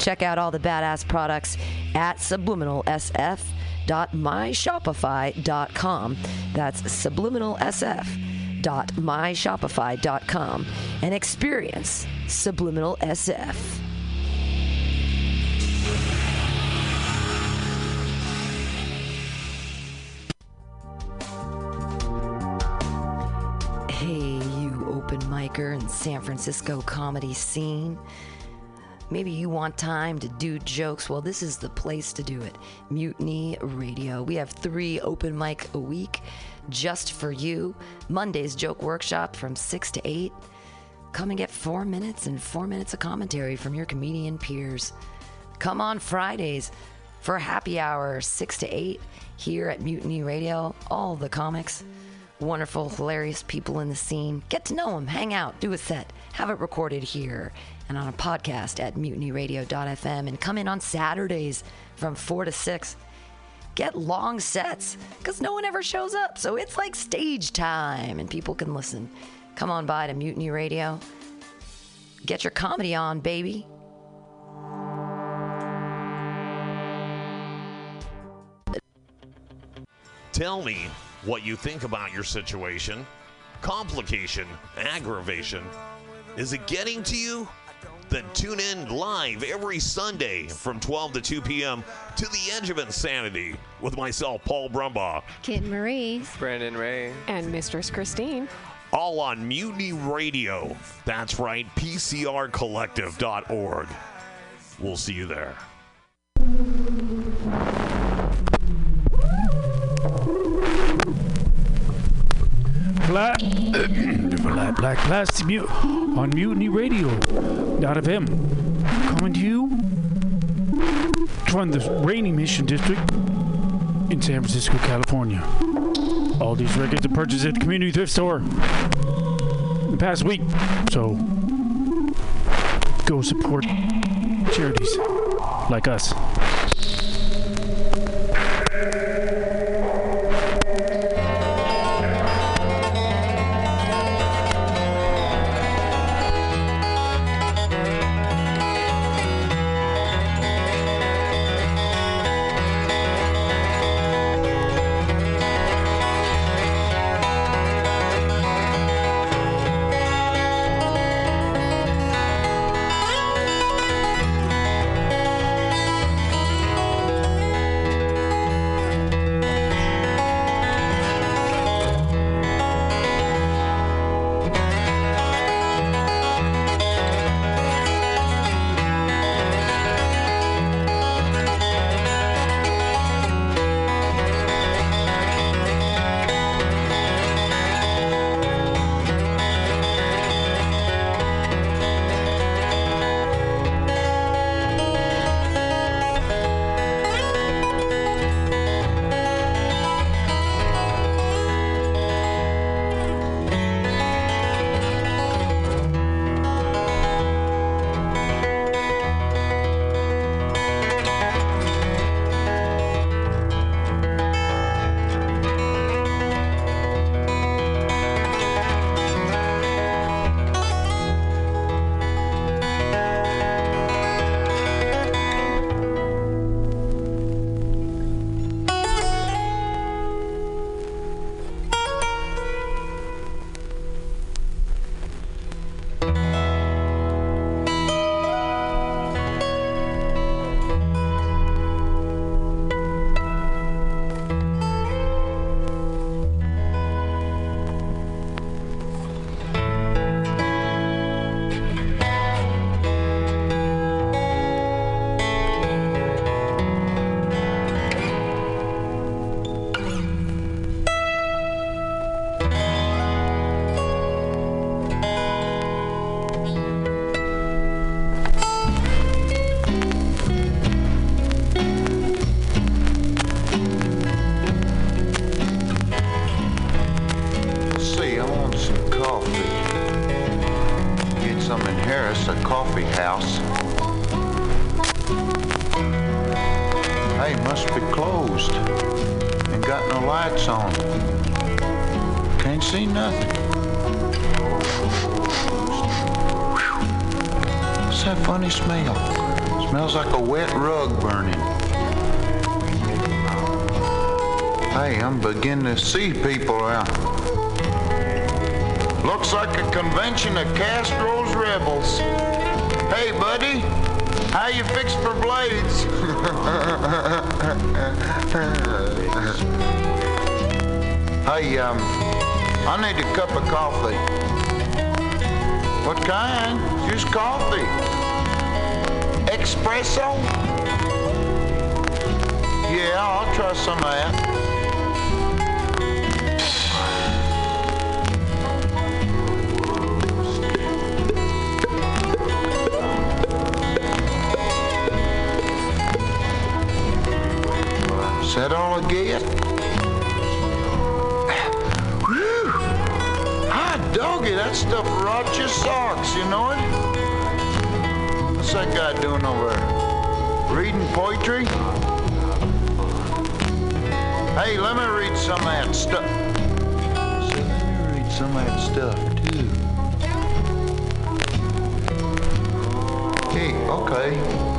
Check out all the badass products at subliminalsf.myshopify.com. That's subliminalsf.myshopify.com and experience Subliminal SF. Hey, you open micer in San Francisco comedy scene. Maybe you want time to do jokes. Well, this is the place to do it. Mutiny Radio. We have three open mic a week just for you. Monday's joke workshop from 6 to 8. Come and get four minutes and four minutes of commentary from your comedian peers. Come on Fridays for happy hour 6 to 8 here at Mutiny Radio. All the comics, wonderful, hilarious people in the scene. Get to know them, hang out, do a set, have it recorded here and on a podcast at mutinyradio.fm and come in on Saturdays from 4 to 6. Get long sets because no one ever shows up. So it's like stage time and people can listen. Come on by to Mutiny Radio. Get your comedy on, baby. Tell me what you think about your situation. Complication, aggravation. Is it getting to you? Then tune in live every Sunday from 12 to 2 p.m. to The Edge of Insanity with myself, Paul Brumbaugh. Kit Marie. Brandon Ray. And Mistress Christine. All on Mutiny Radio. That's right, PCRcollective.org. We'll see you there. Black, black, black plastic mute on Mutiny Radio. Dot FM. Coming to you from the Rainy Mission District in San Francisco, California. All these records are purchased at the community thrift store the past week. So go support charities like us. Funny smell? Smells like a wet rug burning. Hey, I'm beginning to see people out. Looks like a convention of Castro's rebels. Hey, buddy, how you fixed for blades? hey, um, I need a cup of coffee. What kind? Just coffee. Espresso? Yeah, I'll try some of that. Guy doing over there? Reading poetry? Hey, let me read some of that stuff. Say, let me read some of that stuff, too. Hey, okay.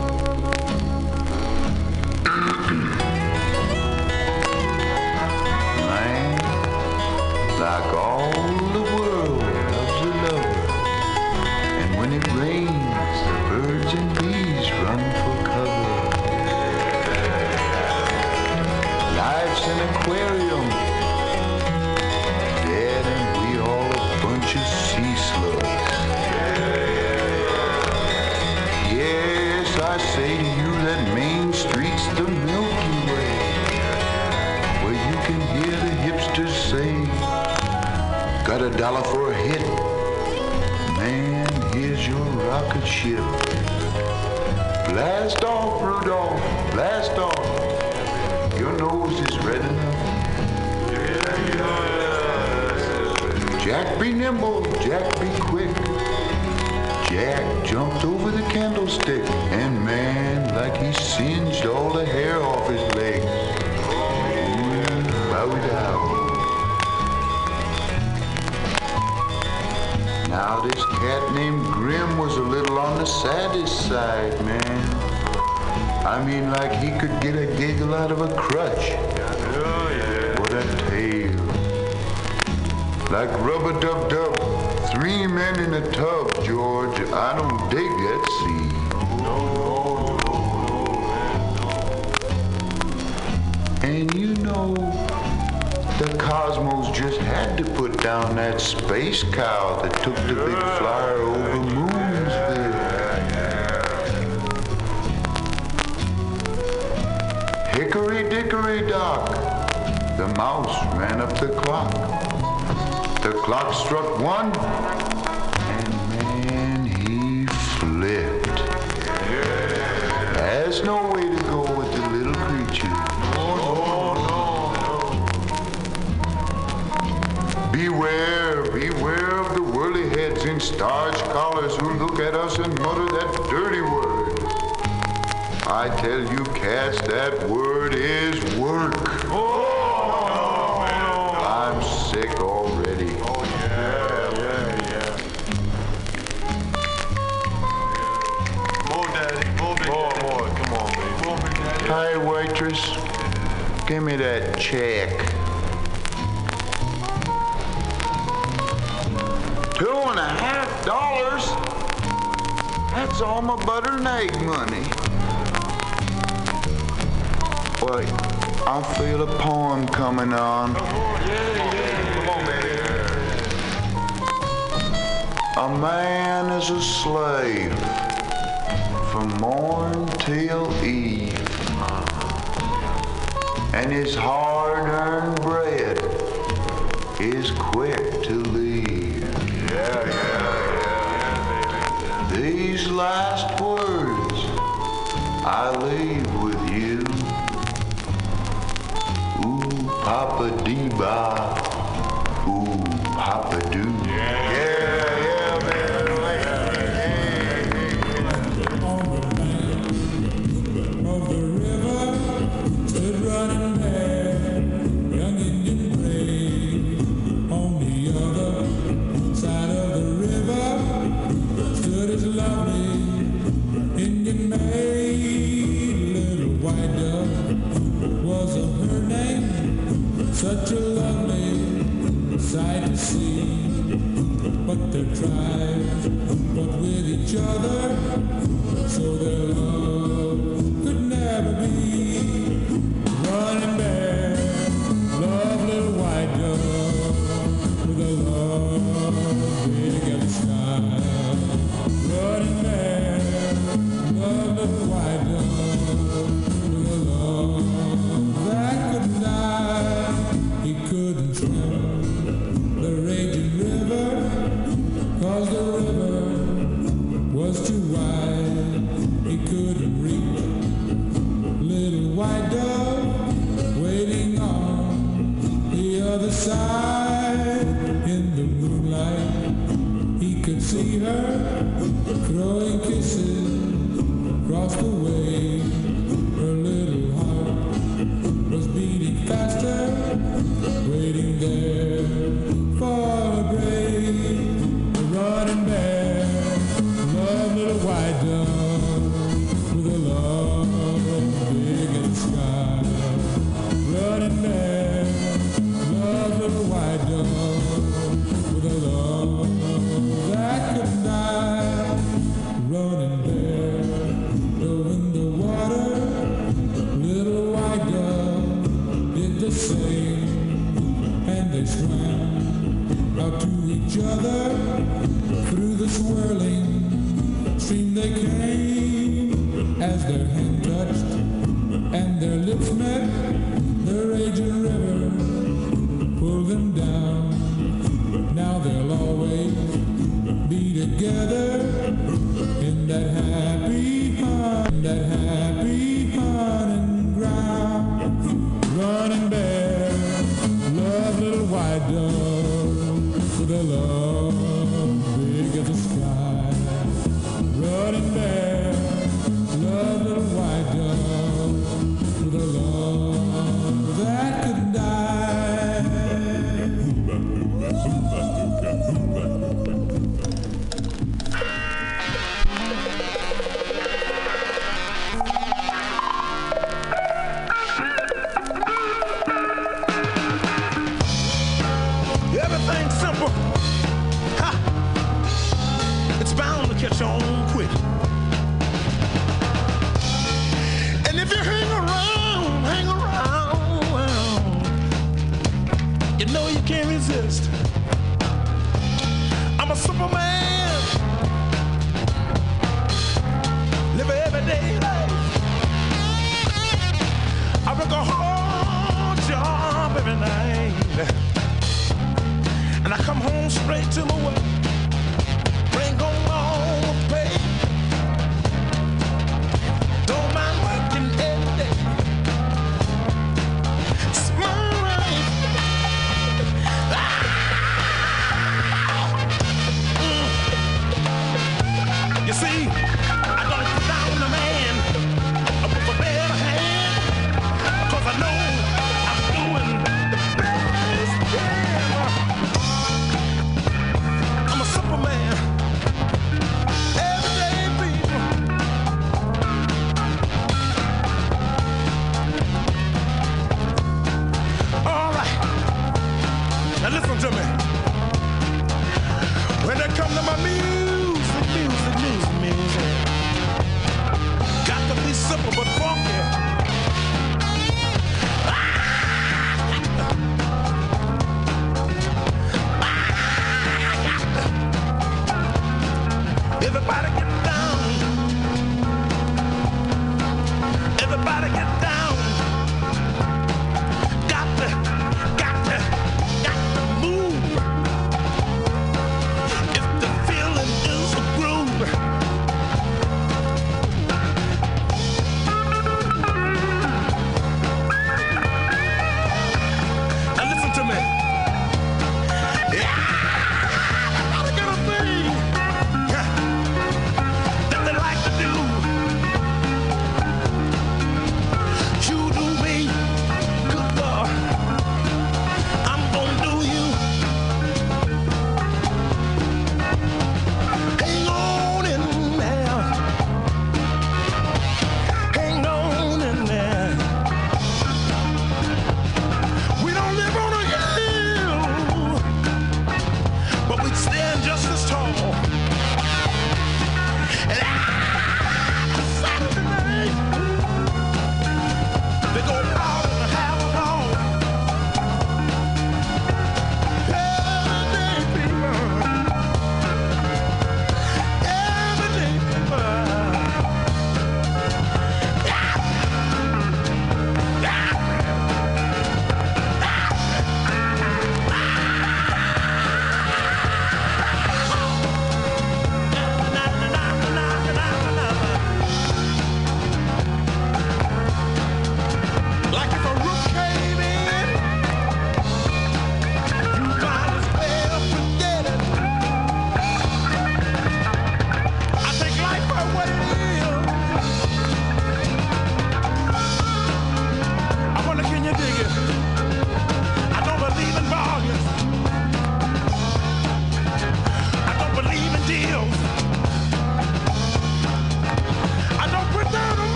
Space cow that took the big flyer over Moonsville. Hickory dickory dock, the mouse ran up the clock. The clock struck I tell you, cats, that word is work. Oh no, man. I'm sick already. Oh yeah, yeah, yeah. Oh boy, come on. baby. Hey, waitress, give me that check. Two and a half dollars? That's all my butter and egg money. Wait, I feel a poem coming on. A man is a slave from morn till eve, and his hard-earned bread is quick to leave. These last words I leave Papa but they drive, but with each other, so they're.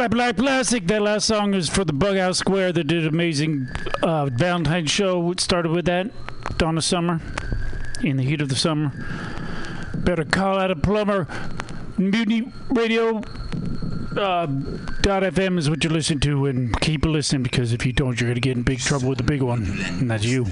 Flat Black Plastic. That last song is for the Bughouse Square that did an amazing uh, Valentine's show. It started with that. Donna Summer. In the heat of the summer. Better call out a plumber. Mutiny Radio. Uh, FM is what you listen to, and keep listening because if you don't, you're gonna get in big trouble with the big one, and that's you.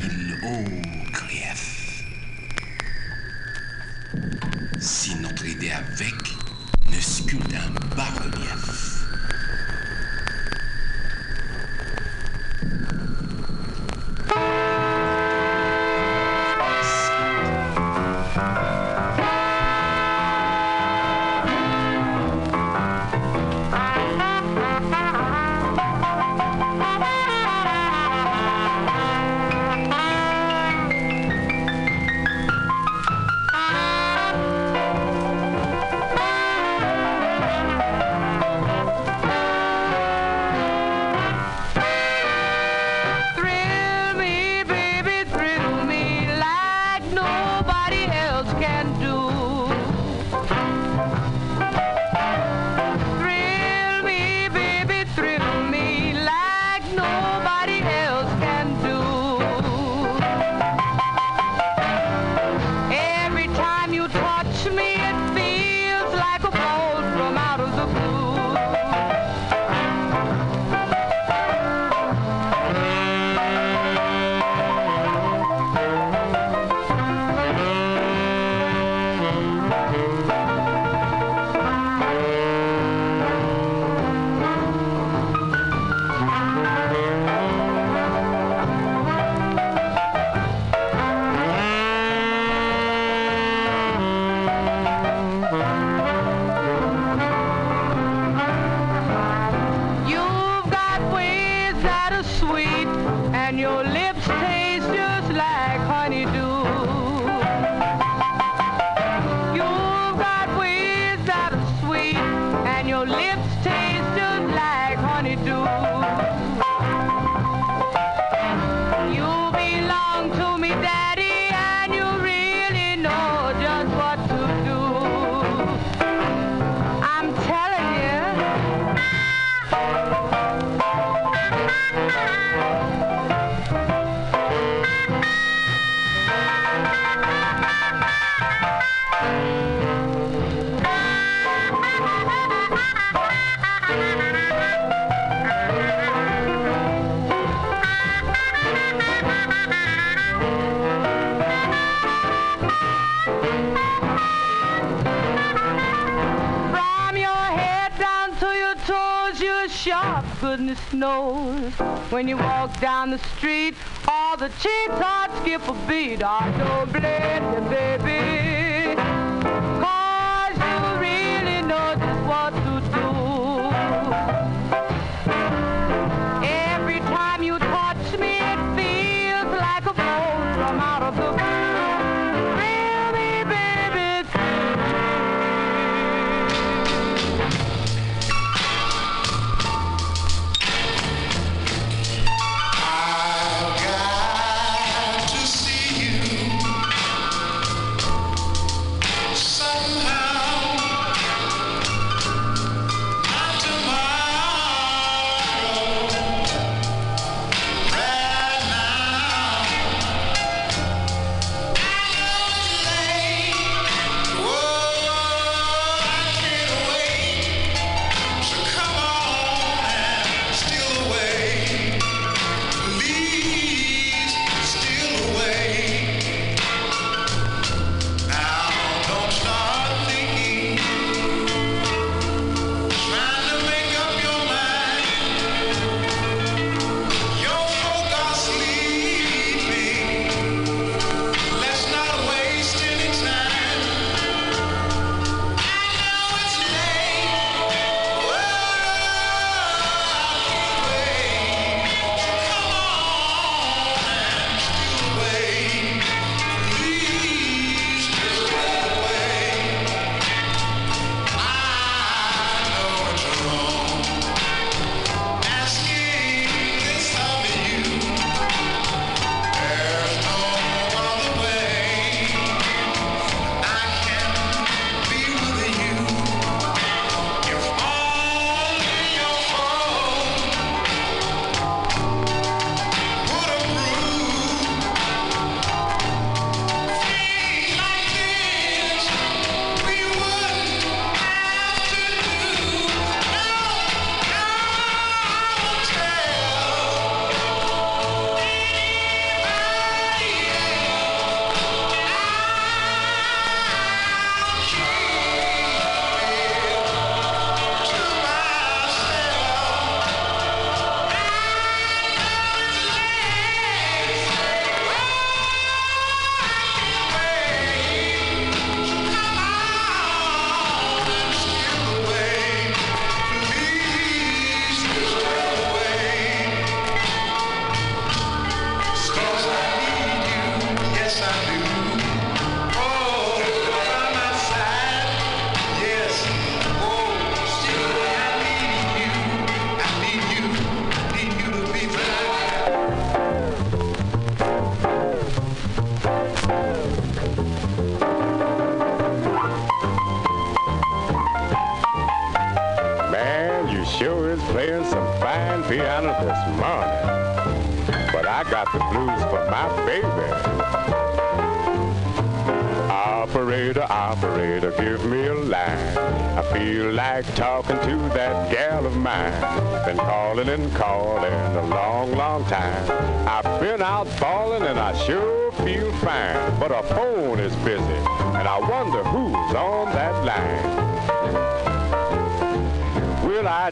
When you walk down the street, all the chicks heart skip a beat. I don't blame you, baby.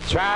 Try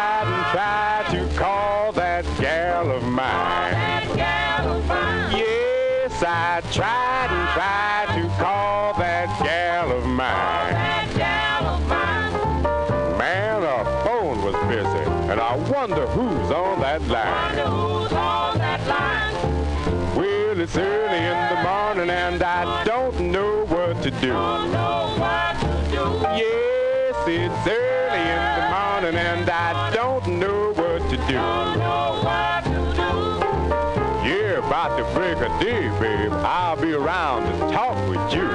around and talk with you.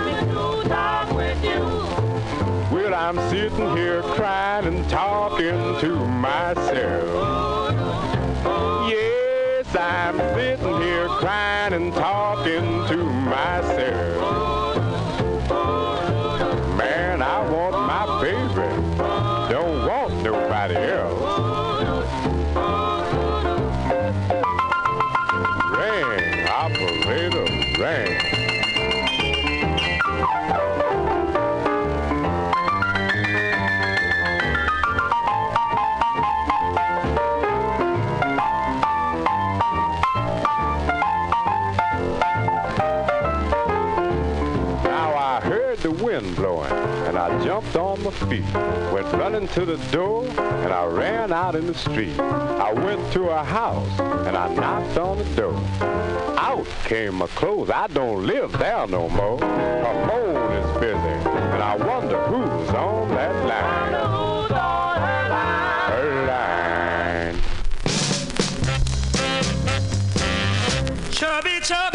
Well, I'm sitting here crying and talking to myself. Yes, I'm sitting here crying and talking to myself. feet. Went running to the door, and I ran out in the street. I went to a house, and I knocked on the door. Out came my clothes. I don't live there no more. My phone is busy, and I wonder who's on that line. Who's on that line. Chubby, chubby.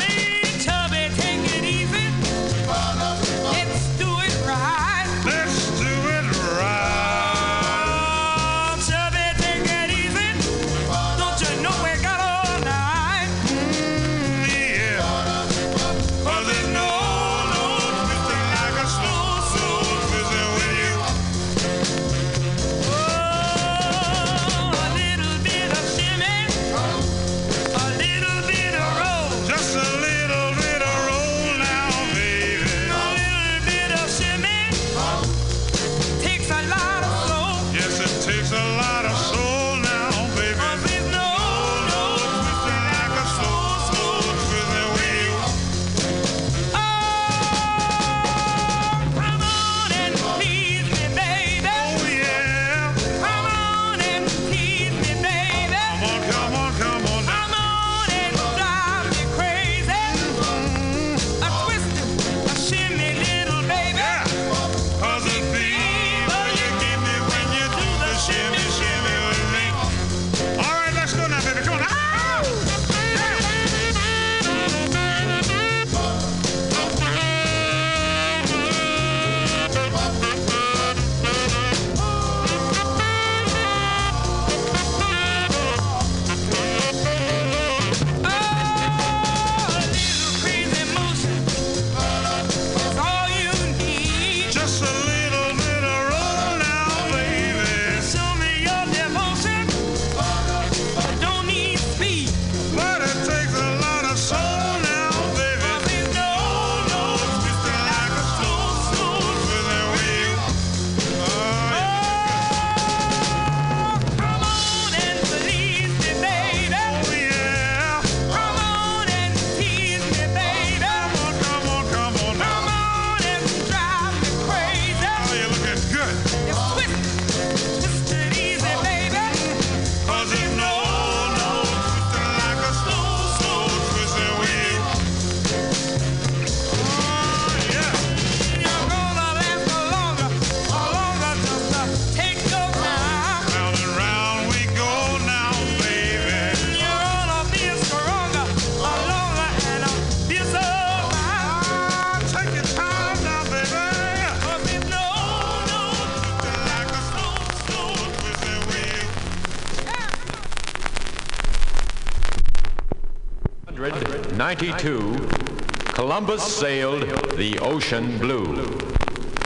1492, Columbus sailed the ocean blue.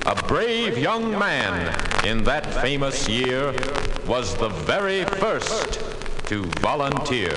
A brave young man in that famous year was the very first to volunteer.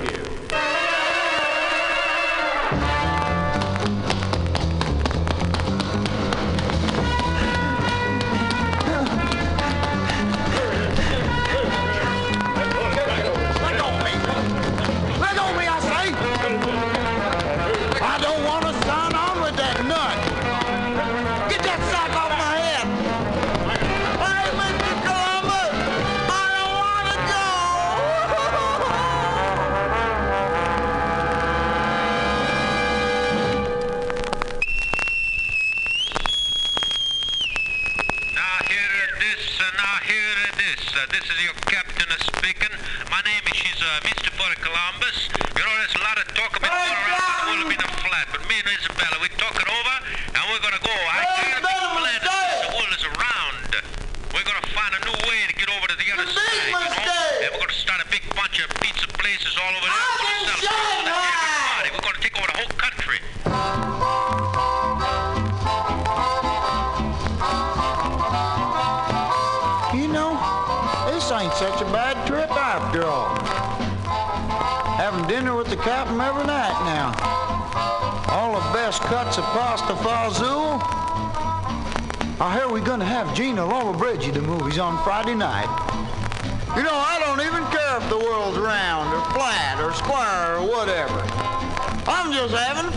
Friday night. You know, I don't even care if the world's round or flat or square or whatever. I'm just having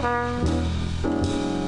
thank you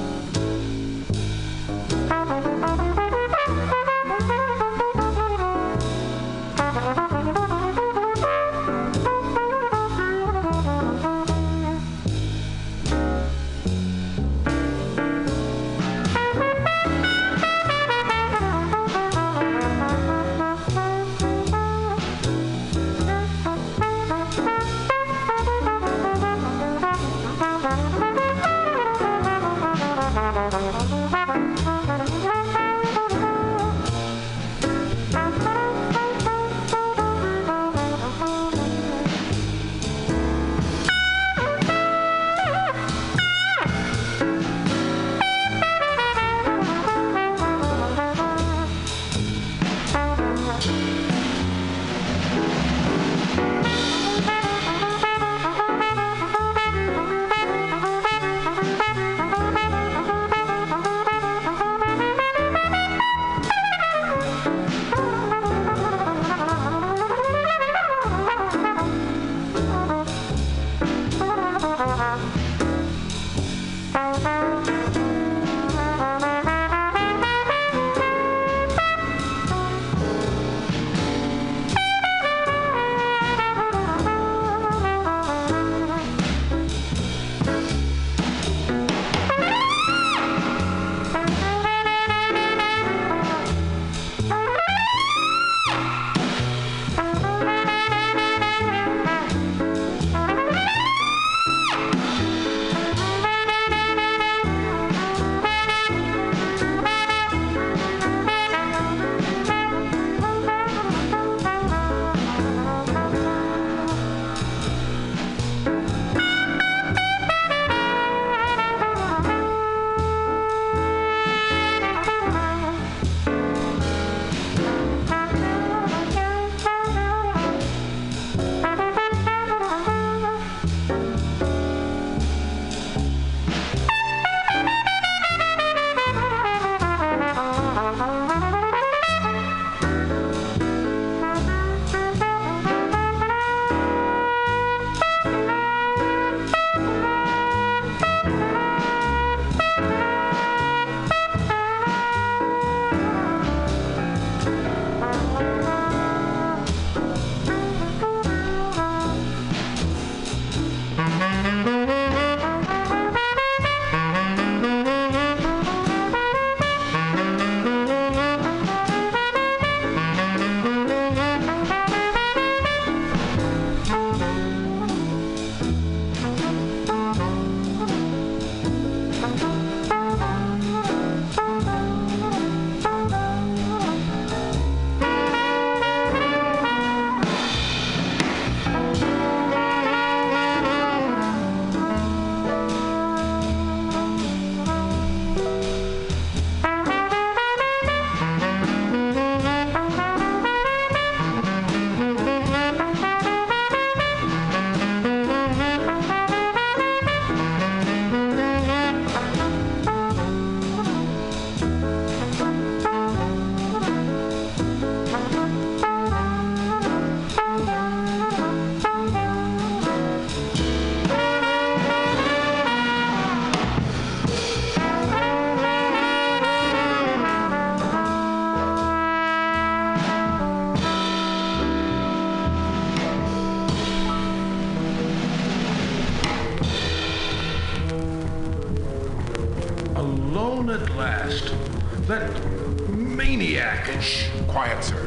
That maniac. Shh, quiet, sir.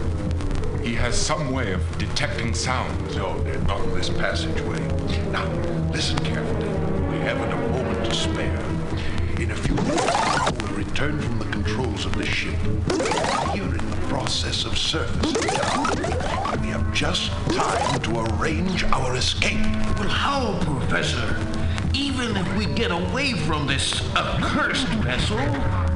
He has some way of detecting sounds. No, they're not in this passageway. Now, listen carefully. We haven't a moment to spare. In a few minutes, we'll return from the controls of the ship. Here in the process of surfacing. We have just time to arrange our escape. Well, how, Professor? Even if we get away from this accursed vessel,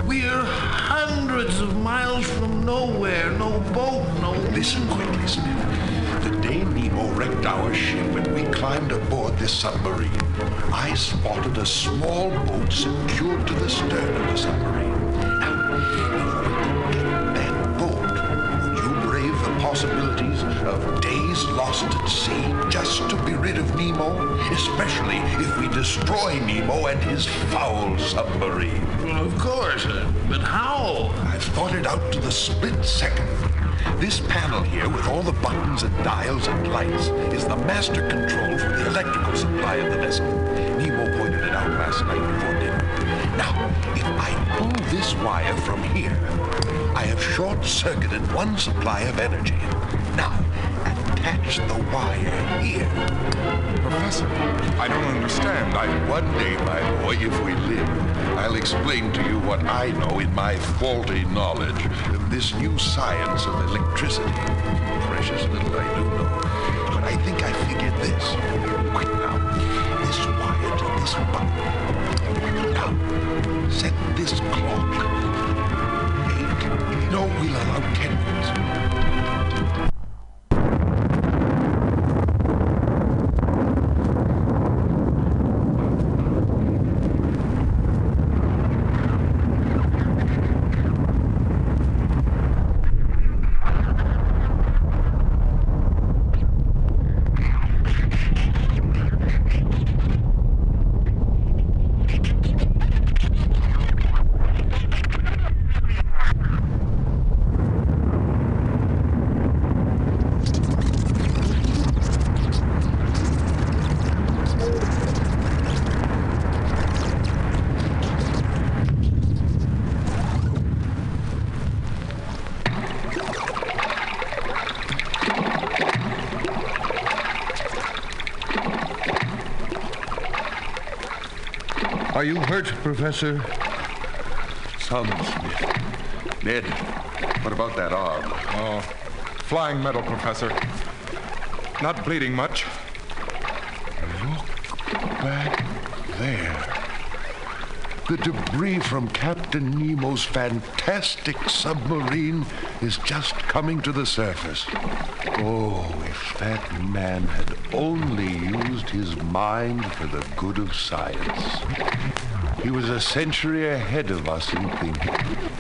we're hundreds of miles from nowhere. No boat, no. Listen quickly, Smith. The day Nemo wrecked our ship and we climbed aboard this submarine, I spotted a small boat secured to the stern of the submarine. Now, if can get that boat, would you brave the possibilities of days lost at sea just to be rid of Nemo, especially if we destroy Nemo and his foul submarine. Well, of course, uh, but how? I've thought it out to the split second. This panel here with all the buttons and dials and lights is the master control for the electrical supply of the vessel. Nemo pointed it out last night before dinner. Now, if I pull this wire from here, I have short-circuited one supply of energy. Now, attach the wire here. Professor, I don't understand. I... One day, my boy, if we live, I'll explain to you what I know in my faulty knowledge of this new science of electricity. Precious little I do know. But I think I figured this. Quick now. This wire to this button. Now, set this clock. Eight. No, we'll allow ten minutes. Are you hurt, Professor? Some. Ned, what about that arm? Oh, flying metal, Professor. Not bleeding much. Look back there. The debris from Captain Nemo's fantastic submarine is just coming to the surface. Oh, if that man had only used his mind for the good of science. He was a century ahead of us in thinking.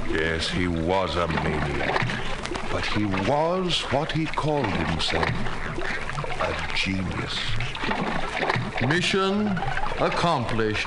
Yes, he was a maniac. But he was what he called himself a genius. Mission accomplished.